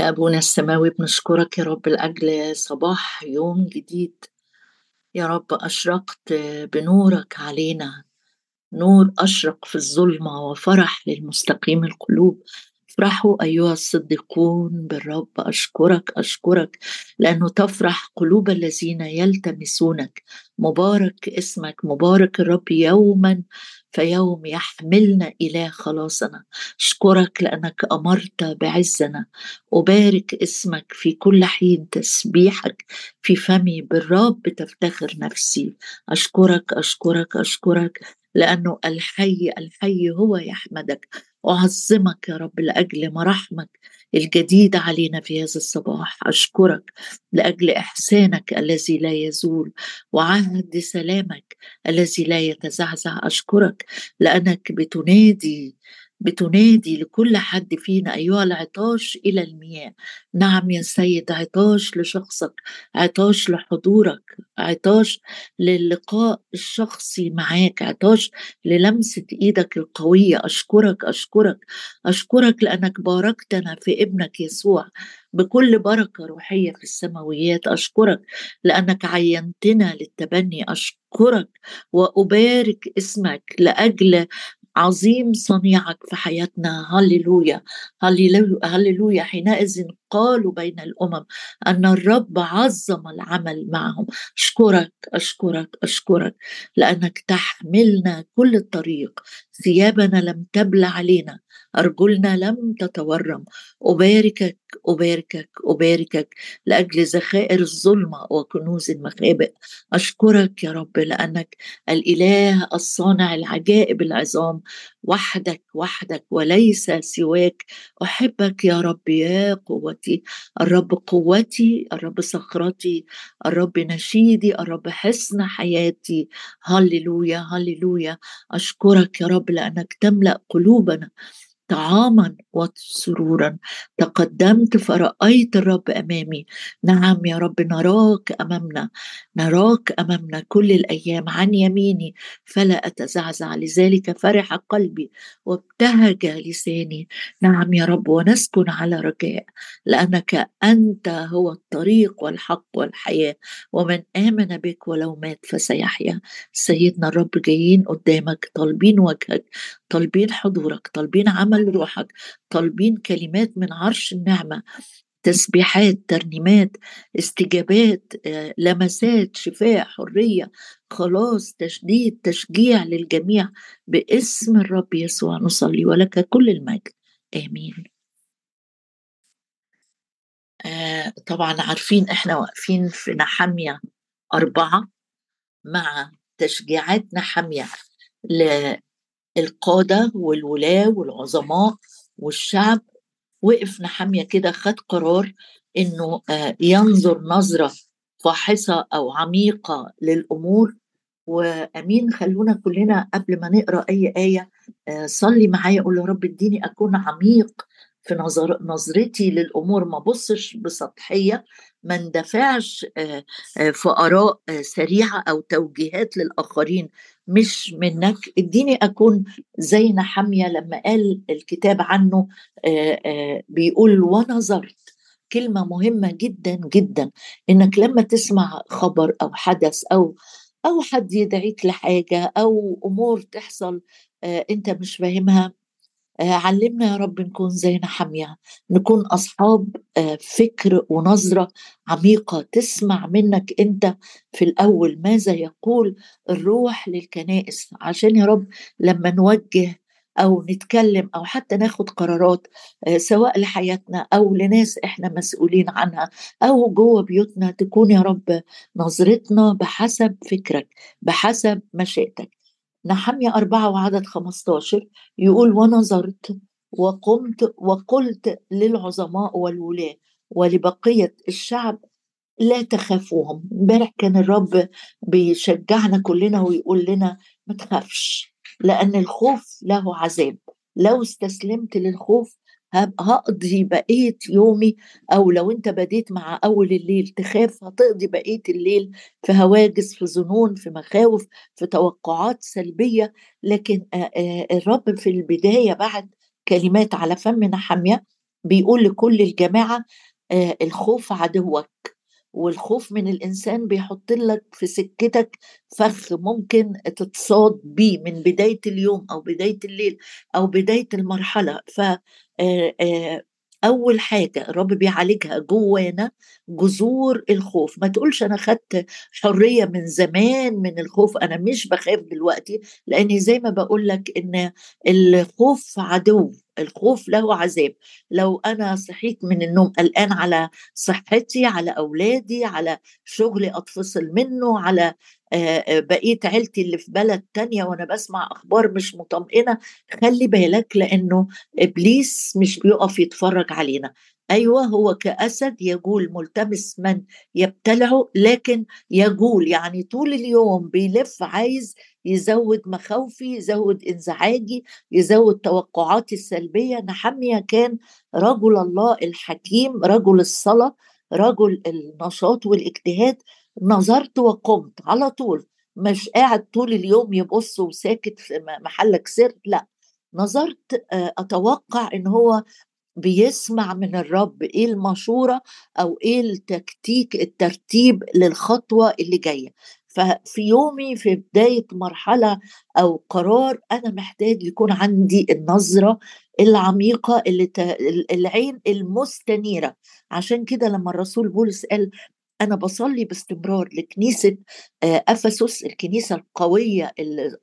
يا أبونا السماوي بنشكرك يا رب لأجل صباح يوم جديد. يا رب أشرقت بنورك علينا. نور أشرق في الظلمة وفرح للمستقيم القلوب. افرحوا أيها الصديقون بالرب أشكرك أشكرك لأنه تفرح قلوب الذين يلتمسونك. مبارك اسمك مبارك الرب يوما. فيوم يحملنا إلى خلاصنا. أشكرك لأنك أمرت بعزنا. أبارك اسمك في كل حين تسبيحك في فمي. بالرب تفتخر نفسي. أشكرك أشكرك أشكرك لأنه الحي الحي هو يحمدك. أعظمك يا رب لأجل مراحمك الجديدة علينا في هذا الصباح. أشكرك لأجل إحسانك الذي لا يزول وعهد سلامك الذي لا يتزعزع. أشكرك لأنك بتنادي بتنادي لكل حد فينا أيها العطاش إلى المياه. نعم يا سيد عطاش لشخصك عطاش لحضورك عطاش للقاء الشخصي معاك عطاش للمسة إيدك القوية. أشكرك أشكرك أشكرك لأنك باركتنا في ابنك يسوع بكل بركة روحية في السماويات. أشكرك لأنك عينتنا للتبني. أشكرك وأبارك اسمك لأجل عظيم صنيعك في حياتنا. هللويا. هللويا. حينئذ قالوا بين الأمم أن الرب عظم العمل معهم. أشكرك أشكرك أشكرك لأنك تحملنا كل الطريق. ثيابنا لم تبل علينا. أرجلنا لم تتورم. أباركك أباركك أباركك لأجل ذخائر الظلمة وكنوز المخابئ. أشكرك يا رب لأنك الإله الصانع العجائب العظام. وحدك وحدك وليس سواك. أحبك يا رب يا قوتي. الرب قوتي الرب صخرتي. الرب نشيدي الرب حصن حياتي. هللويا هللويا. أشكرك يا رب لأنك تملأ قلوبنا طعاما وسرورا. تقدمت فرأيت الرب أمامي. نعم يا رب نراك أمامنا. نراك أمامنا كل الأيام عن يميني. فلا أتزعزع. لذلك فرح قلبي. وابتهج لساني. نعم يا رب ونسكن على رجاء لأنك أنت هو الطريق والحق والحياة ومن آمن بك ولو مات فسيحيا. سيدنا الرب جايين قدامك طالبين وجهك طالبين حضورك طالبين عمل روحك طالبين كلمات من عرش النعمة تسبيحات ترنيمات استجابات آه، لمسات شفاء حرية. خلاص تشديد تشجيع للجميع باسم الرب يسوع نصلي ولك كل المجد. آمين. آه طبعا عارفين إحنا واقفين في نحمية أربعة مع تشجيعات نحمية القادة والولاة والعظماء والشعب. وقف نحمية كده خد قرار إنه آه، ينظر نظرة فاحصة أو عميقة للأمور. وأمين خلونا كلنا قبل ما نقرأ أي آية آه، صلي معايا قول يا رب اديني أكون عميق في نظر نظرتي للأمور. ما بصش بسطحية ما اندفعش آه، في آراء سريعة أو توجيهات للآخرين. مش منك. اديني أكون زي نحمية لما قال الكتاب عنه بيقول ونظرت كلمة مهمة جدا جدا. إنك لما تسمع خبر أو حدث أو أو حد يدعيك لحاجة أو أمور تحصل أنت مش فاهمها آه، علمنا يا رب نكون زي نحمية نكون أصحاب آه، فكر ونظرة عميقة تسمع منك أنت في الأول ماذا يقول الروح للكنائس. عشان يا رب لما نوجه أو نتكلم أو حتى ناخد قرارات آه، سواء لحياتنا أو لناس إحنا مسؤولين عنها أو جوه بيوتنا تكون يا رب نظرتنا بحسب فكرك بحسب مشيئتك. نحمية أربعة وعدد 15 يقول ونظرت وقمت وقلت للعظماء والولاة ولبقية الشعب لا تخافوهم امبارح كان الرب بيشجعنا كلنا ويقول لنا ما تخافش لأن الخوف له عذاب. لو استسلمت للخوف هقضي بقية يومي أو لو أنت بديت مع أول الليل تخاف هتقضي بقية الليل في هواجس في ظنون في مخاوف في توقعات سلبية. لكن الرب في البداية بعد كلمات على فم نحمية بيقول لكل الجماعة الخوف عدوك. والخوف من الإنسان بيحط لك في سكتك فخ ممكن تتصاد بيه من بداية اليوم أو بداية الليل أو بداية المرحلة. ف أول حاجة الرب بيعالجها جوانا جذور الخوف. ما تقولش أنا خدت حرية من زمان من الخوف أنا مش بخاف دلوقتي لأني زي ما بقول لك إن الخوف عدو. الخوف له عذاب. لو أنا صحيت من النوم قلقان على صحتي على أولادي على شغلي أتفصل منه على بقية عيلتي اللي في بلد تانية وأنا بسمع أخبار مش مطمئنة خلي بالك لأنه إبليس مش بيقف يتفرج علينا. أيوه هو كأسد يجول ملتمس من يبتلعه لكن يجول. يعني طول اليوم بيلف عايز يزود مخاوفي يزود انزعاجي يزود توقعاتي السلبية. نحمية كان رجل الله الحكيم رجل الصلاة رجل النشاط والاجتهاد. نظرت وقمت على طول. مش قاعد طول اليوم يبص وساكت في محلك سر لا. نظرت آه، أتوقع إن هو بيسمع من الرب إيه المشورة أو إيه التكتيك الترتيب للخطوة اللي جاية ففي يومي في بداية مرحلة أو قرار أنا محتاج يكون عندي النظرة العميقة اللي. العين المستنيرة عشان كده لما الرسول بولس قال أنا بصلي باستمرار لكنيسة آه، أفسس الكنيسة القوية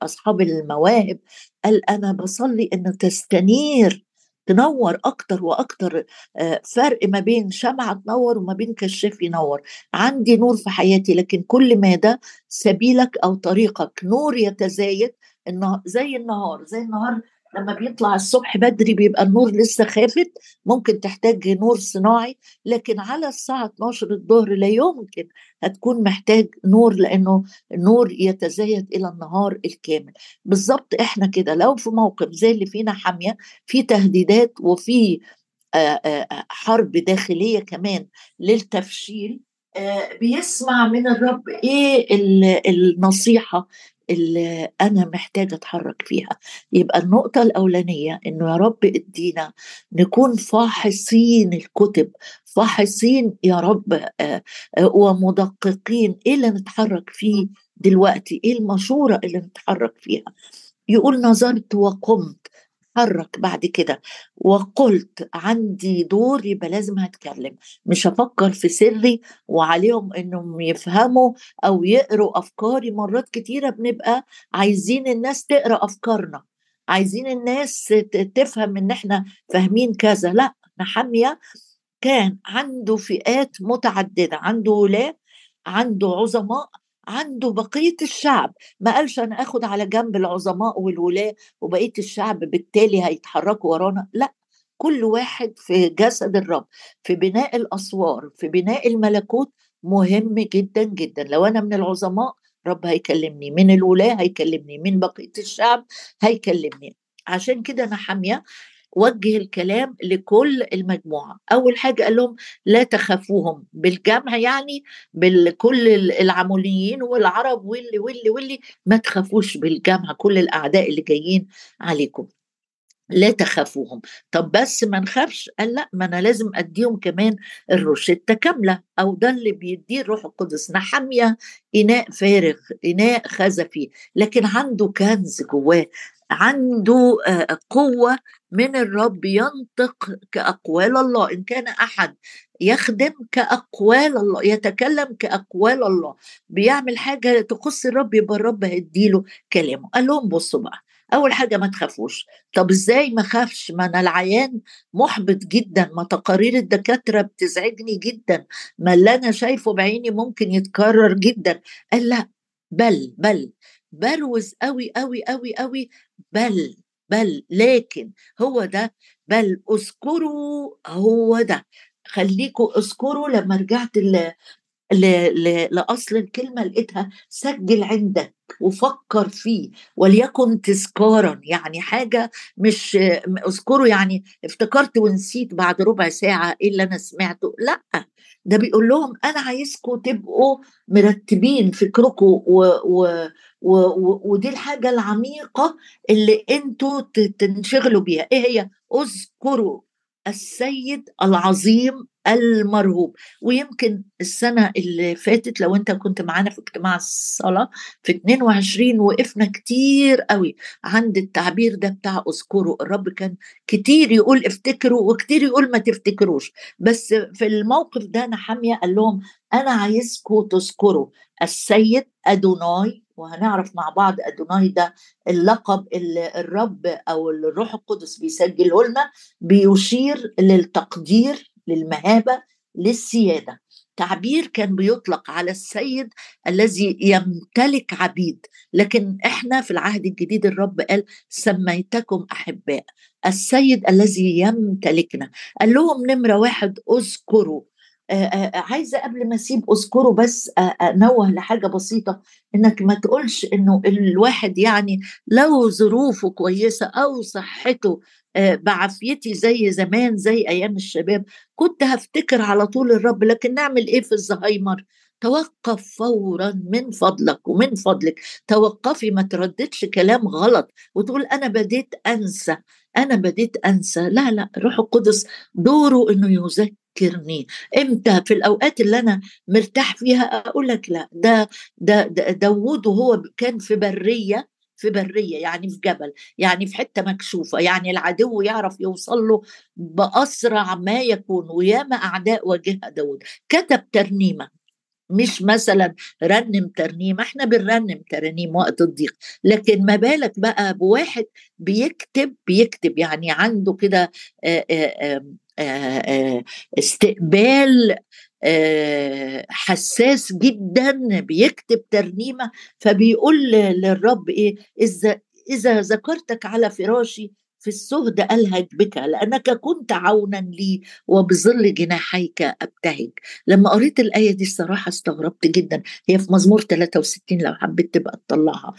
أصحاب المواهب قال أنا بصلي إن تستنير تنور أكتر وأكتر آه، فرق ما بين شمعة تنور وما بين كشاف ينور. عندي نور في حياتي لكن كل ما ده سبيلك أو طريقك. نور يتزايد زي النهار زي النهار لما بيطلع الصبح بدري بيبقى النور لسه خافت ممكن تحتاج نور صناعي لكن على الساعة 12 الظهر لا يمكن هتكون محتاج نور لأنه النور يتزايد إلى النهار الكامل. بالظبط إحنا كده لو في موقف زي اللي فينا حامية في تهديدات وفي حرب داخلية كمان للتفشيل بيسمع من الرب إيه النصيحة اللي أنا محتاجة أتحرك فيها. يبقى النقطة الأولانية إنه يا رب إدينا نكون فاحصين الكتب فاحصين يا رب آه، آه، ومدققين إيه اللي نتحرك فيه دلوقتي إيه المشوره اللي نتحرك فيها. يقول نظرت وقمت اتحرك بعد كده. وقلت عندي دور يبقى لازم هتكلم. مش هفكر في سري وعليهم إنهم يفهموا أو يقروا أفكاري. مرات كتيرة بنبقى عايزين الناس تقرأ أفكارنا. عايزين الناس تفهم إن إحنا فاهمين كذا. لأ نحمية كان عنده فئات متعددة. عنده ولاة عنده عظماء عنده بقية الشعب ما قالش أنا أخد على جنب العظماء والولاة وبقية الشعب بالتالي هيتحركوا ورانا لأ كل واحد في جسد الرب في بناء الأسوار في بناء الملكوت مهم جدا جدا. لو أنا من العظماء رب هيكلمني من الولاة هيكلمني من بقية الشعب هيكلمني. عشان كده أنا حامية وجه الكلام لكل المجموعة. أول حاجة قال لهم لا تخافوهم بالجمع يعني بكل العموليين والعرب واللي واللي واللي ما تخافوش بالجمع كل الأعداء اللي جايين عليكم. لا تخافوهم. طب بس ما نخافش. قال لا ما أنا لازم أديهم كمان الروشتة كاملة. أو ده اللي بيديه الروح القدس. نحميه إناء فارغ إناء خزفي لكن عنده كنز جواه. عنده آه، قوة من الرب ينطق كأقوال الله. إن كان أحد يخدم كأقوال الله يتكلم كأقوال الله بيعمل حاجة تخص الرب يبقى الرب هيديله كلامه. قال لهم بصوا بقى أول حاجة ما تخافوش. طب إزاي ما خافش ما أنا العيان محبط جدا ما تقارير الدكاترة بتزعجني جدا ما اللي أنا شايفه بعيني ممكن يتكرر جدا. قال لا بل بل بروز قوي قوي قوي قوي بل بل لكن هو ده بل اذكروا هو ده. خليكوا اذكروا لما رجعت ل... ل... ل... لأصل الكلمة لقيتها سجل عندك وفكر فيه وليكن تذكارا يعني حاجة مش اذكره يعني افتكرت ونسيت بعد ربع ساعة إيه اللي أنا سمعته. لأ ده بيقول لهم أنا عايزكم تبقوا مرتبين فكركم و... و... و... و... ودي الحاجة العميقة اللي أنتوا تنشغلوا بيها. إيه هي؟ اذكروا السيد العظيم المرهوب ويمكن السنة اللي فاتت لو انت كنت معانا في اجتماع الصلاة في 22 وقفنا كتير قوي عند التعبير ده بتاع اذكروا الرب كان كتير يقول افتكروا وكتير يقول ما تفتكروش. بس في الموقف ده نحمية قال لهم أنا عايزكم تذكروا السيد أدوناي وهنعرف مع بعض أدوناي ده اللقب اللي الرب أو الروح القدس بيسجله لنا بيشير للتقدير للمهابة للسيادة. تعبير كان بيطلق على السيد الذي يمتلك عبيد لكن إحنا في العهد الجديد الرب قال سميتكم أحباء. السيد الذي يمتلكنا. قال لهم نمرة واحد أذكروا. عايزة قبل ما أسيب اذكره بس انوه لحاجة بسيطة. إنك ما تقولش إنه الواحد يعني لو ظروفه كويسة أو صحته بعافيتي زي زمان زي أيام الشباب. كنت هفتكر على طول الرب لكن نعمل إيه في الزهايمر؟ توقف فورا من فضلك ومن فضلك. توقفي ما ترددش كلام غلط وتقول أنا بديت أنسى أنا بديت أنسى. لا لا الروح القدس دوره إنه يذكر تذكرني إمتى؟ في الأوقات اللي أنا مرتاح فيها أقول لك لا ده ده, ده داوود وهو كان في برية. في برية يعني في جبل يعني في حتة مكشوفة يعني العدو يعرف يوصل له بأسرع ما يكون وياما أعداء واجهها داود. كتب ترنيمة مش مثلا رنم ترنيم إحنا بنرنم ترانيم وقت الضيق. لكن ما بالك بقى بواحد بيكتب بيكتب يعني عنده كده استقبال حساس جدا بيكتب ترنيمة فبيقول للرب إيه إذا إذا ذكرتك على فراشي في السهد ألهج بك لأنك كنت عونا لي وبظل جناحيك أبتهج. لما قريت الآية دي الصراحة استغربت جدا. هي في مزمور 63 لو حبيت تبقى تطلعها.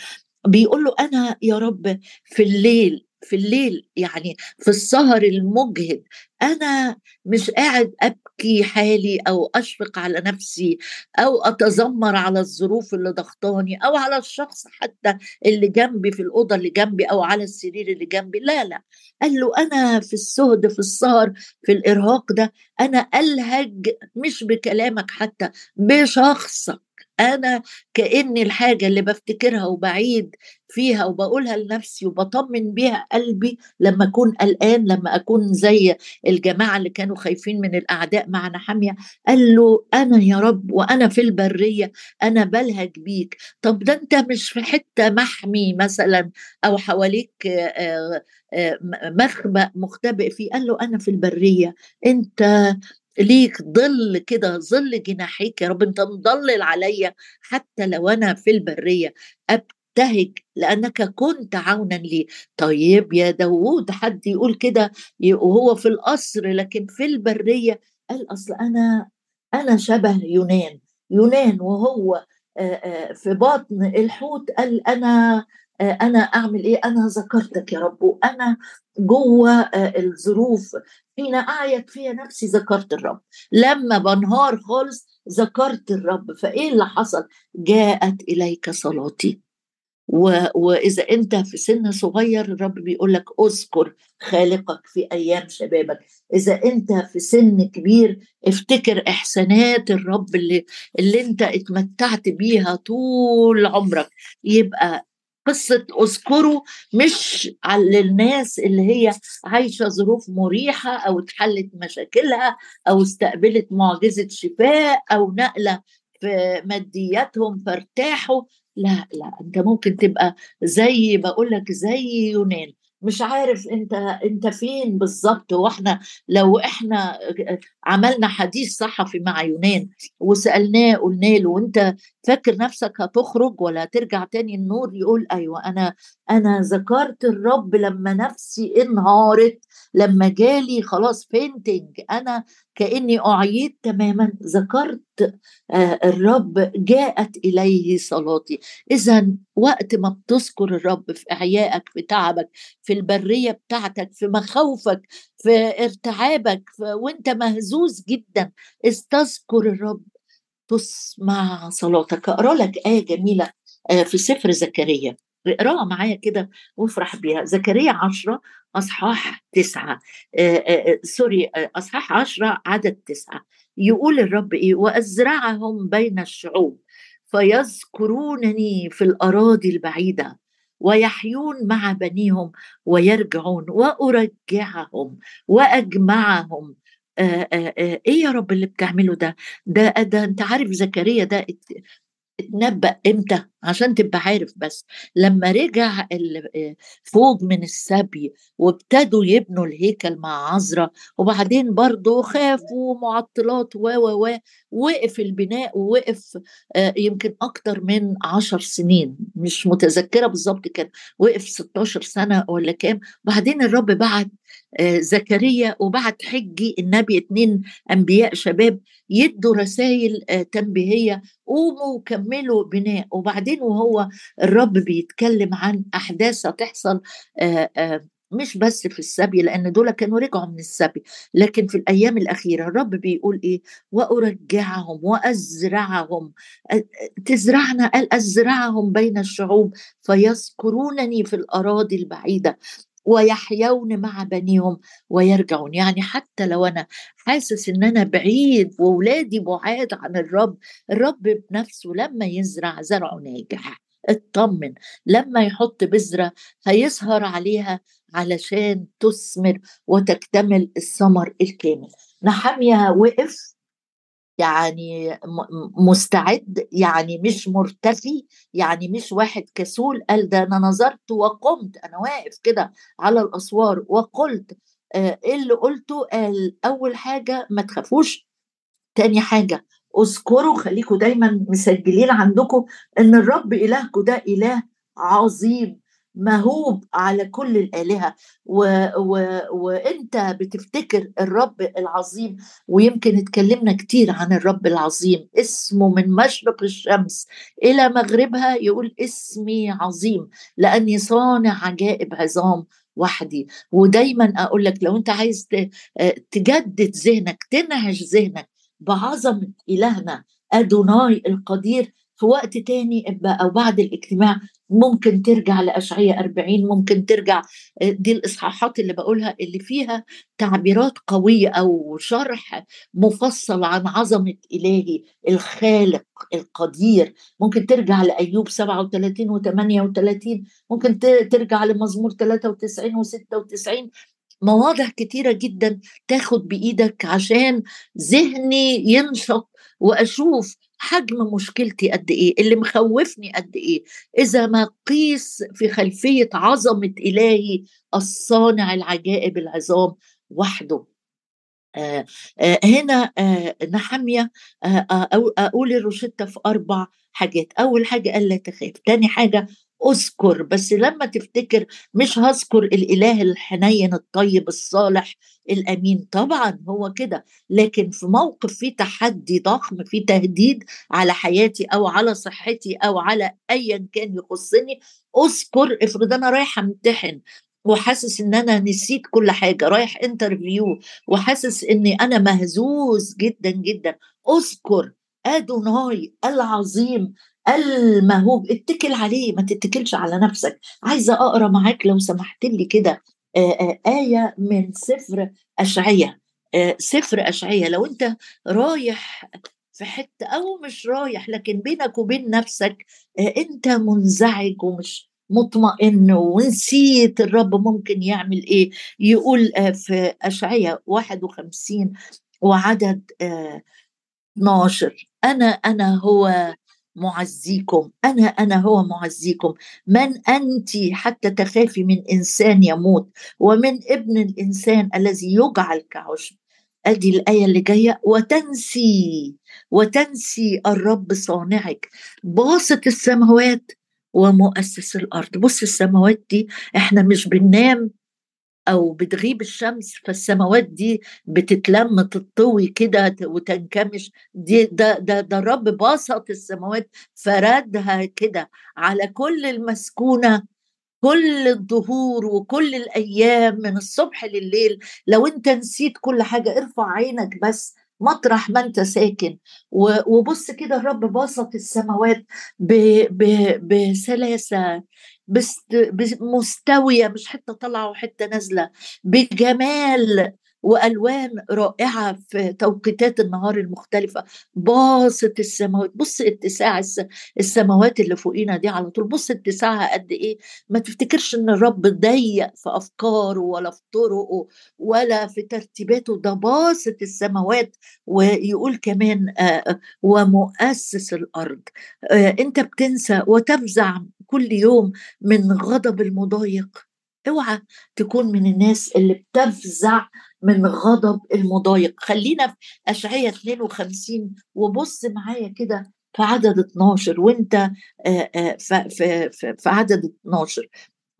بيقول له أنا يا رب في الليل في الليل يعني في السهر المجهد. أنا مش قاعد أبكي حالي أو أشفق على نفسي أو أتذمر على الظروف اللي ضغطاني أو على الشخص حتى اللي جنبي في الأوضة اللي جنبي أو على السرير اللي جنبي. لا لا. قال له أنا في السهد في السهر في الإرهاق ده أنا ألهج مش بكلامك حتى بشخصك. أنا كأني الحاجة اللي بفتكرها وبعيد فيها وبقولها لنفسي وبطمن بيها قلبي لما أكون قلقان لما أكون زي الجماعة اللي كانوا خايفين من الأعداء مع نحميه قال له أنا يا رب وأنا في البرية أنا بلهج بيك. طب ده أنت مش في حتة محمي مثلا أو حواليك مخبأ مختبئ فيه؟ قال له أنا في البرية. أنت ليك ظل كده ظل جناحيك يا رب أنت مضلل عليا حتى لو أنا في البرية. أبتهج لأنك كنت عونا لي. طيب يا داوود حد يقول كده وهو في القصر لكن في البرية. قال أصل أنا أنا شبه يونان. يونان وهو في بطن الحوت قال أنا أنا أعمل إيه؟ أنا ذكرتك يا رب. وأنا جوه الظروف. حين اعيت فيها نفسي ذكرت الرب. لما بنهار خالص ذكرت الرب. فإيه اللي حصل؟ جاءت إليك صلاتي. و... وإذا أنت في سن صغير الرب بيقول لك أذكر خالقك في أيام شبابك. إذا أنت في سن كبير افتكر إحسانات الرب اللي اللي أنت اتمتعت بيها طول عمرك. يبقى قصة أذكره مش على الناس اللي هي عايشة ظروف مريحة أو اتحلت مشاكلها أو استقبلت معجزة شفاء أو نقلة في مادياتهم فارتاحوا. لا لا أنت ممكن تبقى زي بقول لك زي يونان. مش عارف أنت أنت فين بالظبط وإحنا لو إحنا عملنا حديث صحفي مع يونان وسألناه قلنا له وانت فاكر نفسك هتخرج ولا هترجع تاني النور؟ يقول أيوه أنا أنا ذكرت الرب لما نفسي انهارت لما جالي خلاص فينتنج أنا كأني اعيد تماما. ذكرت الرب جاءت إليه صلاتي. اذا وقت ما بتذكر الرب في اعيائك في تعبك في البرية بتاعتك في مخاوفك في ارتعابك في وأنت مهزوز جدا استذكر الرب تسمع صلاتك. أقرأ لك آية جميلة في سفر زكريا. اقراها معايا كده وافرح بيها. زكريا عشرة أصحاح تسعة. آه، آه، آه، سوري أصحاح عشرة عدد تسعة. يقول الرب إيه؟ وأزرعهم بين الشعوب فيذكرونني في الأراضي البعيدة ويحيون مع بنيهم ويرجعون وأرجعهم وأجمعهم. آآ آآ إيه يا رب اللي بتعمله ده؟ ده ده أنت عارف زكريا ده اتنبأ إمتى؟ عشان تبقى عارف بس. لما رجع فوق من السبي وابتدوا يبنوا الهيكل مع عزرا وبعدين برضه خافوا معطلات و و و وقف البناء ووقف يمكن أكتر من عشر سنين مش متذكرة بالظبط كان وقف 16 سنة ولا كام. بعدين الرب بعت زكريا وبعت حجي النبي اتنين أنبياء شباب يدوا رسائل تنبيهية قوموا وكملوا بناء. وبعدين وهو الرب بيتكلم عن أحداث هتحصل مش بس في السبي لأن دول كانوا رجعوا من السبي لكن في الأيام الأخيرة الرب بيقول إيه؟ وأرجعهم وأزرعهم تزرعنا قال أزرعهم بين الشعوب فيذكرونني في الأراضي البعيدة. ويحيون مع بنيهم ويرجعون. يعني حتى لو أنا حاسس إن أنا بعيد واولادي بعاد عن الرب الرب بنفسه لما يزرع زرعه ناجح اطمن. لما يحط بذرة هيسهر عليها علشان تثمر وتكتمل الثمر الكامل. نحمية وقف يعني مستعد يعني مش مرتفي يعني مش واحد كسول قال ده أنا نظرت وقمت أنا واقف كده على الأسوار وقلت آه، إيه اللي قلته؟ قال أول حاجة ما تخافوش. تاني حاجة اذكروا خليكم دايما مسجلين عندكم إن الرب الهكم ده إله عظيم. مهوب على كل الآلهة و... و... وإنت بتفتكر الرب العظيم ويمكن اتكلمنا كتير عن الرب العظيم اسمه من مشرق الشمس إلى مغربها يقول اسمي عظيم لأني صانع عجائب عظام وحدي. ودايما أقول لك لو أنت عايز تجدد ذهنك تنعش ذهنك بعظمة إلهنا أدوناي القدير في وقت تاني أو بعد الاجتماع ممكن ترجع لأشعية 40 ممكن ترجع آه، دي الإصحاحات اللي بقولها اللي فيها تعبيرات قوية أو شرح مفصل عن عظمة إلهي الخالق القدير. ممكن ترجع لأيوب 37 و 38 ممكن ترجع لمزمور 93 و 96 مواضع كتيرة جدا تاخد بإيدك عشان ذهني ينشط وأشوف حجم مشكلتي قد إيه اللي مخوفني قد إيه. إذا ما قيس في خلفية عظمة إلهي الصانع العجائب العظام وحده. آه آه هنا آه نحمية أقول الروشتة في أربع حاجات. أول حاجة قال لا تخاف. تاني حاجة أذكر بس لما تفتكر مش هذكر الإله الحنين الطيب الصالح الأمين. طبعا هو كده لكن في موقف فيه تحدي ضخم فيه تهديد على حياتي أو على صحتي أو على ايا كان يخصني أذكر افرض أنا رايحة امتحن وحاسس إن أنا نسيت كل حاجة رايح interview وحاسس إني أنا مهزوز جدا جدا أذكر أدوناي العظيم المهوب اتكل عليه ما تتكلش على نفسك. عايزة أقرأ معاك لو سمحت لي كده. آية من سفر أشعية. سفر أشعية. لو أنت رايح في حتة أو مش رايح لكن بينك وبين نفسك أنت منزعج ومش مطمئن ونسيت الرب ممكن يعمل إيه. يقول في أشعية 51 وعدد 12 أنا أنا هو معزيكم. أنا أنا هو معزيكم. من أنت حتى تخافي من إنسان يموت ومن ابن الإنسان الذي يجعل كعشب. أدي الآية اللي جاية. وتنسي وتنسي الرب صانعك. باسط السماوات ومؤسس الأرض. بص السماوات دي إحنا مش بننام أو بتغيب الشمس فالسماوات دي بتتلم تطوي كده وتنكمش. دي ده ده ده الرب بسط السماوات فردها كده على كل المسكونة كل الظهور وكل الأيام من الصبح لليل. لو أنت نسيت كل حاجة ارفع عينك بس مطرح ما أنت ساكن. وبص كده الرب بسط السماوات بسلاسة. بمستويه مش حتة طالعة وحتة نازلة. بجمال وألوان رائعة في توقيتات النهار المختلفة. باصت السماوات. بص اتساع السماوات اللي فوقينا دي على طول. بص اتساعها قد إيه. ما تفتكرش إن الرب ضيق في أفكاره ولا في طرقه ولا في ترتيباته. ده باصت السماوات. ويقول كمان ومؤسس الأرض. أنت بتنسى وتفزع كل يوم من غضب المضايق. اوعى تكون من الناس اللي بتفزع من غضب المضايق. خلينا في أشعية 52 وبص معايا كده في عدد 12 وانت في, في عدد 12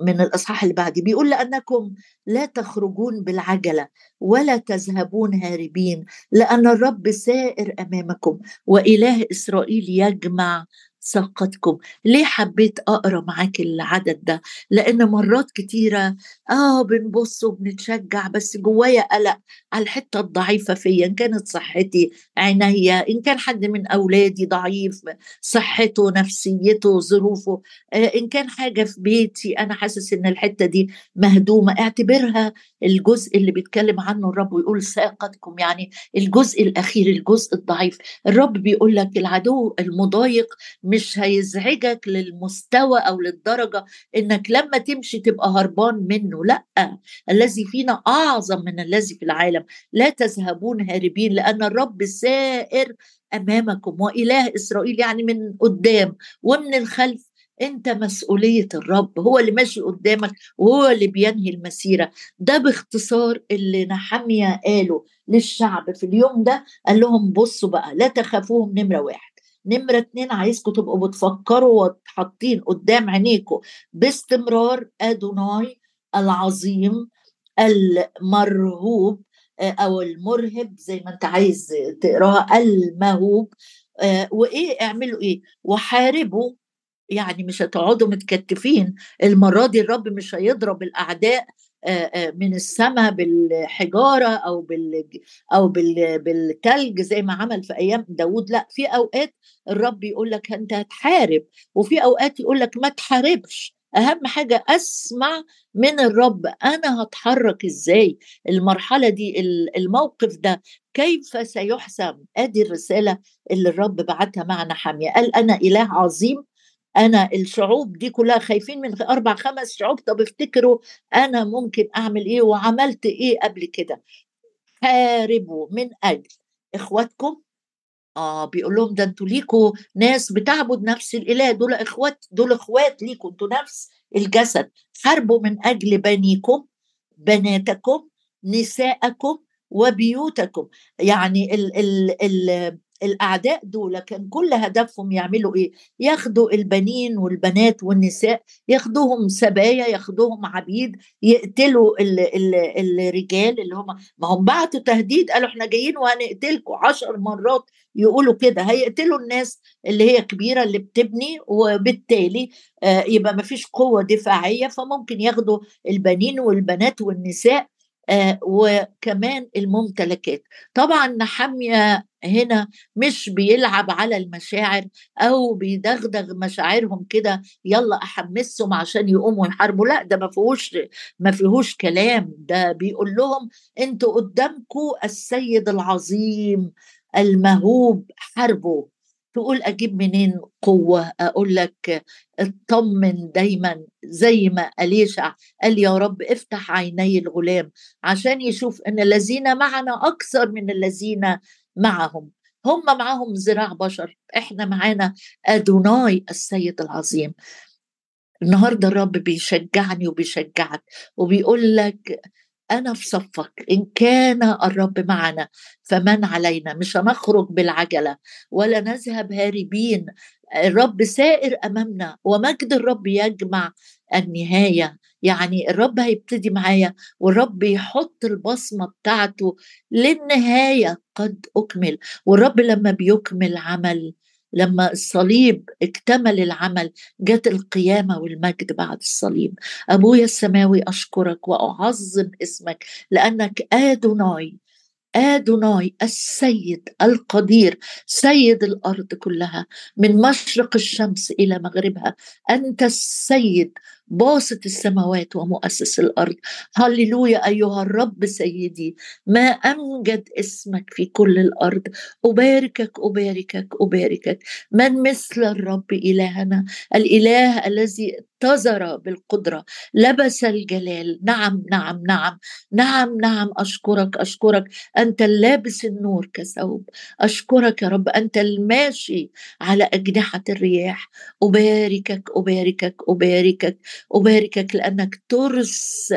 من الأصحاح اللي بعدي. بيقول لأنكم لا تخرجون بالعجلة ولا تذهبون هاربين لأن الرب سائر أمامكم وإله إسرائيل يجمع ساقتكم ليه حبيت أقرأ معاك العدد ده؟ لأن مرات كتيرة آه بنبص وبنتشجع بس جوايا قلق على الحتة الضعيفة فيا إن كانت صحتي عينيا إن كان حد من أولادي ضعيف صحته نفسيته ظروفه آه إن كان حاجة في بيتي أنا حاسس إن الحتة دي مهدومة. اعتبرها الجزء اللي بيتكلم عنه الرب ويقول ساقتكم يعني الجزء الأخير الجزء الضعيف. الرب بيقول لك العدو المضايق مش هيزعجك للمستوى أو للدرجة إنك لما تمشي تبقى هربان منه لأ. الذي فينا أعظم من الذي في العالم. لا تذهبون هاربين لأن الرب سائر أمامكم. وإله إسرائيل يعني من قدام ومن الخلف. أنت مسؤولية الرب. هو اللي ماشي قدامك وهو اللي بينهي المسيرة. ده باختصار اللي نحميا قاله للشعب في اليوم ده. قال لهم بصوا بقى لا تخافوهم نمرة واحد نمرة اتنين عايزكم تبقوا بتفكروا وحاطين قدام عينيكم باستمرار أدوناي العظيم المرهوب آه، أو المرهب زي ما أنت عايز تقراها المهوب آه، وإيه اعملوا إيه؟ وحاربوا. يعني مش هتقعدوا متكتفين. المرة دي الرب مش هيضرب الأعداء من السماء بالحجارة أو بال أو بال بالثلج زي ما عمل في أيام داوود. لأ في أوقات الرب يقول لك أنت هتحارب وفي أوقات يقول لك ما تحاربش. أهم حاجة أسمع من الرب أنا هتحرك إزاي؟ المرحلة دي الموقف ده كيف سيحسم؟ أدي الرسالة اللي الرب بعتها معنا حامية. قال أنا إله عظيم أنا الشعوب دي كلها خايفين من أربع خمس شعوب طب افتكروا أنا ممكن أعمل إيه وعملت إيه قبل كده. حاربوا من أجل إخواتكم؟ آه بيقول لهم ده أنتوا ليكوا ناس بتعبد نفس الإله دول إخوات دول إخوات ليكوا أنتوا نفس الجسد. حاربوا من أجل بنيكم بناتكم نساءكم وبيوتكم. يعني ال ال ال الأعداء دول كان كل هدفهم يعملوا إيه؟ ياخدوا البنين والبنات والنساء ياخدوهم سبايا ياخدوهم عبيد يقتلوا ال ال الرجال اللي هم ما هم بعتوا تهديد قالوا إحنا جايين وهنقتلكم عشر مرات يقولوا كده هيقتلوا الناس اللي هي كبيرة اللي بتبني وبالتالي آه، يبقى ما فيش قوة دفاعية فممكن ياخدوا البنين والبنات والنساء آه وكمان الممتلكات. طبعا نحمية هنا مش بيلعب على المشاعر أو بيدغدغ مشاعرهم كده يلا أحمسهم عشان يقوموا يحاربوا. لأ ده ما فيهوش ما فيهوش كلام. ده بيقول لهم أنتوا قدامكم السيد العظيم المهوب حاربوا. تقول أجيب منين قوة؟ أقول لك اطمن دايما زي ما أليشع قال يا رب افتح عيني الغلام عشان يشوف إن الذين معنا أكثر من الذين معهم. هم معاهم ذراع بشر. إحنا معانا أدوناي السيد العظيم. النهارده الرب بيشجعني وبيشجعك وبيقول لك أنا في صفك إن كان الرب معنا فمن علينا. مش هنخرج بالعجلة ولا نذهب هاربين. الرب سائر أمامنا ومجد الرب يجمع النهاية. يعني الرب هيبتدي معايا والرب يحط البصمة بتاعته للنهاية. قد أكمل. والرب لما بيكمل عمل لما الصليب اكتمل العمل جت القيامة والمجد بعد الصليب. أبويا السماوي أشكرك وأعظم اسمك لأنك آدوناي آدوناي السيد القدير سيد الأرض كلها من مشرق الشمس إلى مغربها أنت السيد باسط السماوات ومؤسس الأرض. هللويا أيها الرب سيدي ما أمجد اسمك في كل الأرض. أباركك أباركك أباركك. من مثل الرب إلهنا؟ الإله الذي اتزر بالقدرة لبس الجلال. نعم نعم نعم. نعم نعم. أشكرك أشكرك. أنت اللابس النور كثوب. أشكرك يا رب. أنت الماشي على أجنحة الرياح. أباركك أباركك أباركك. أباركك لأنك ترس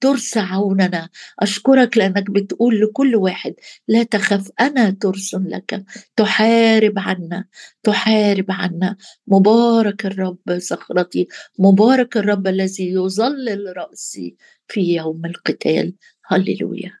ترس عوننا. أشكرك لأنك بتقول لكل واحد لا تخف أنا ترس لك. تحارب عنا تحارب عنا. مبارك الرب صخرتي. مبارك الرب الذي يظلل رأسي في يوم القتال. هللويا.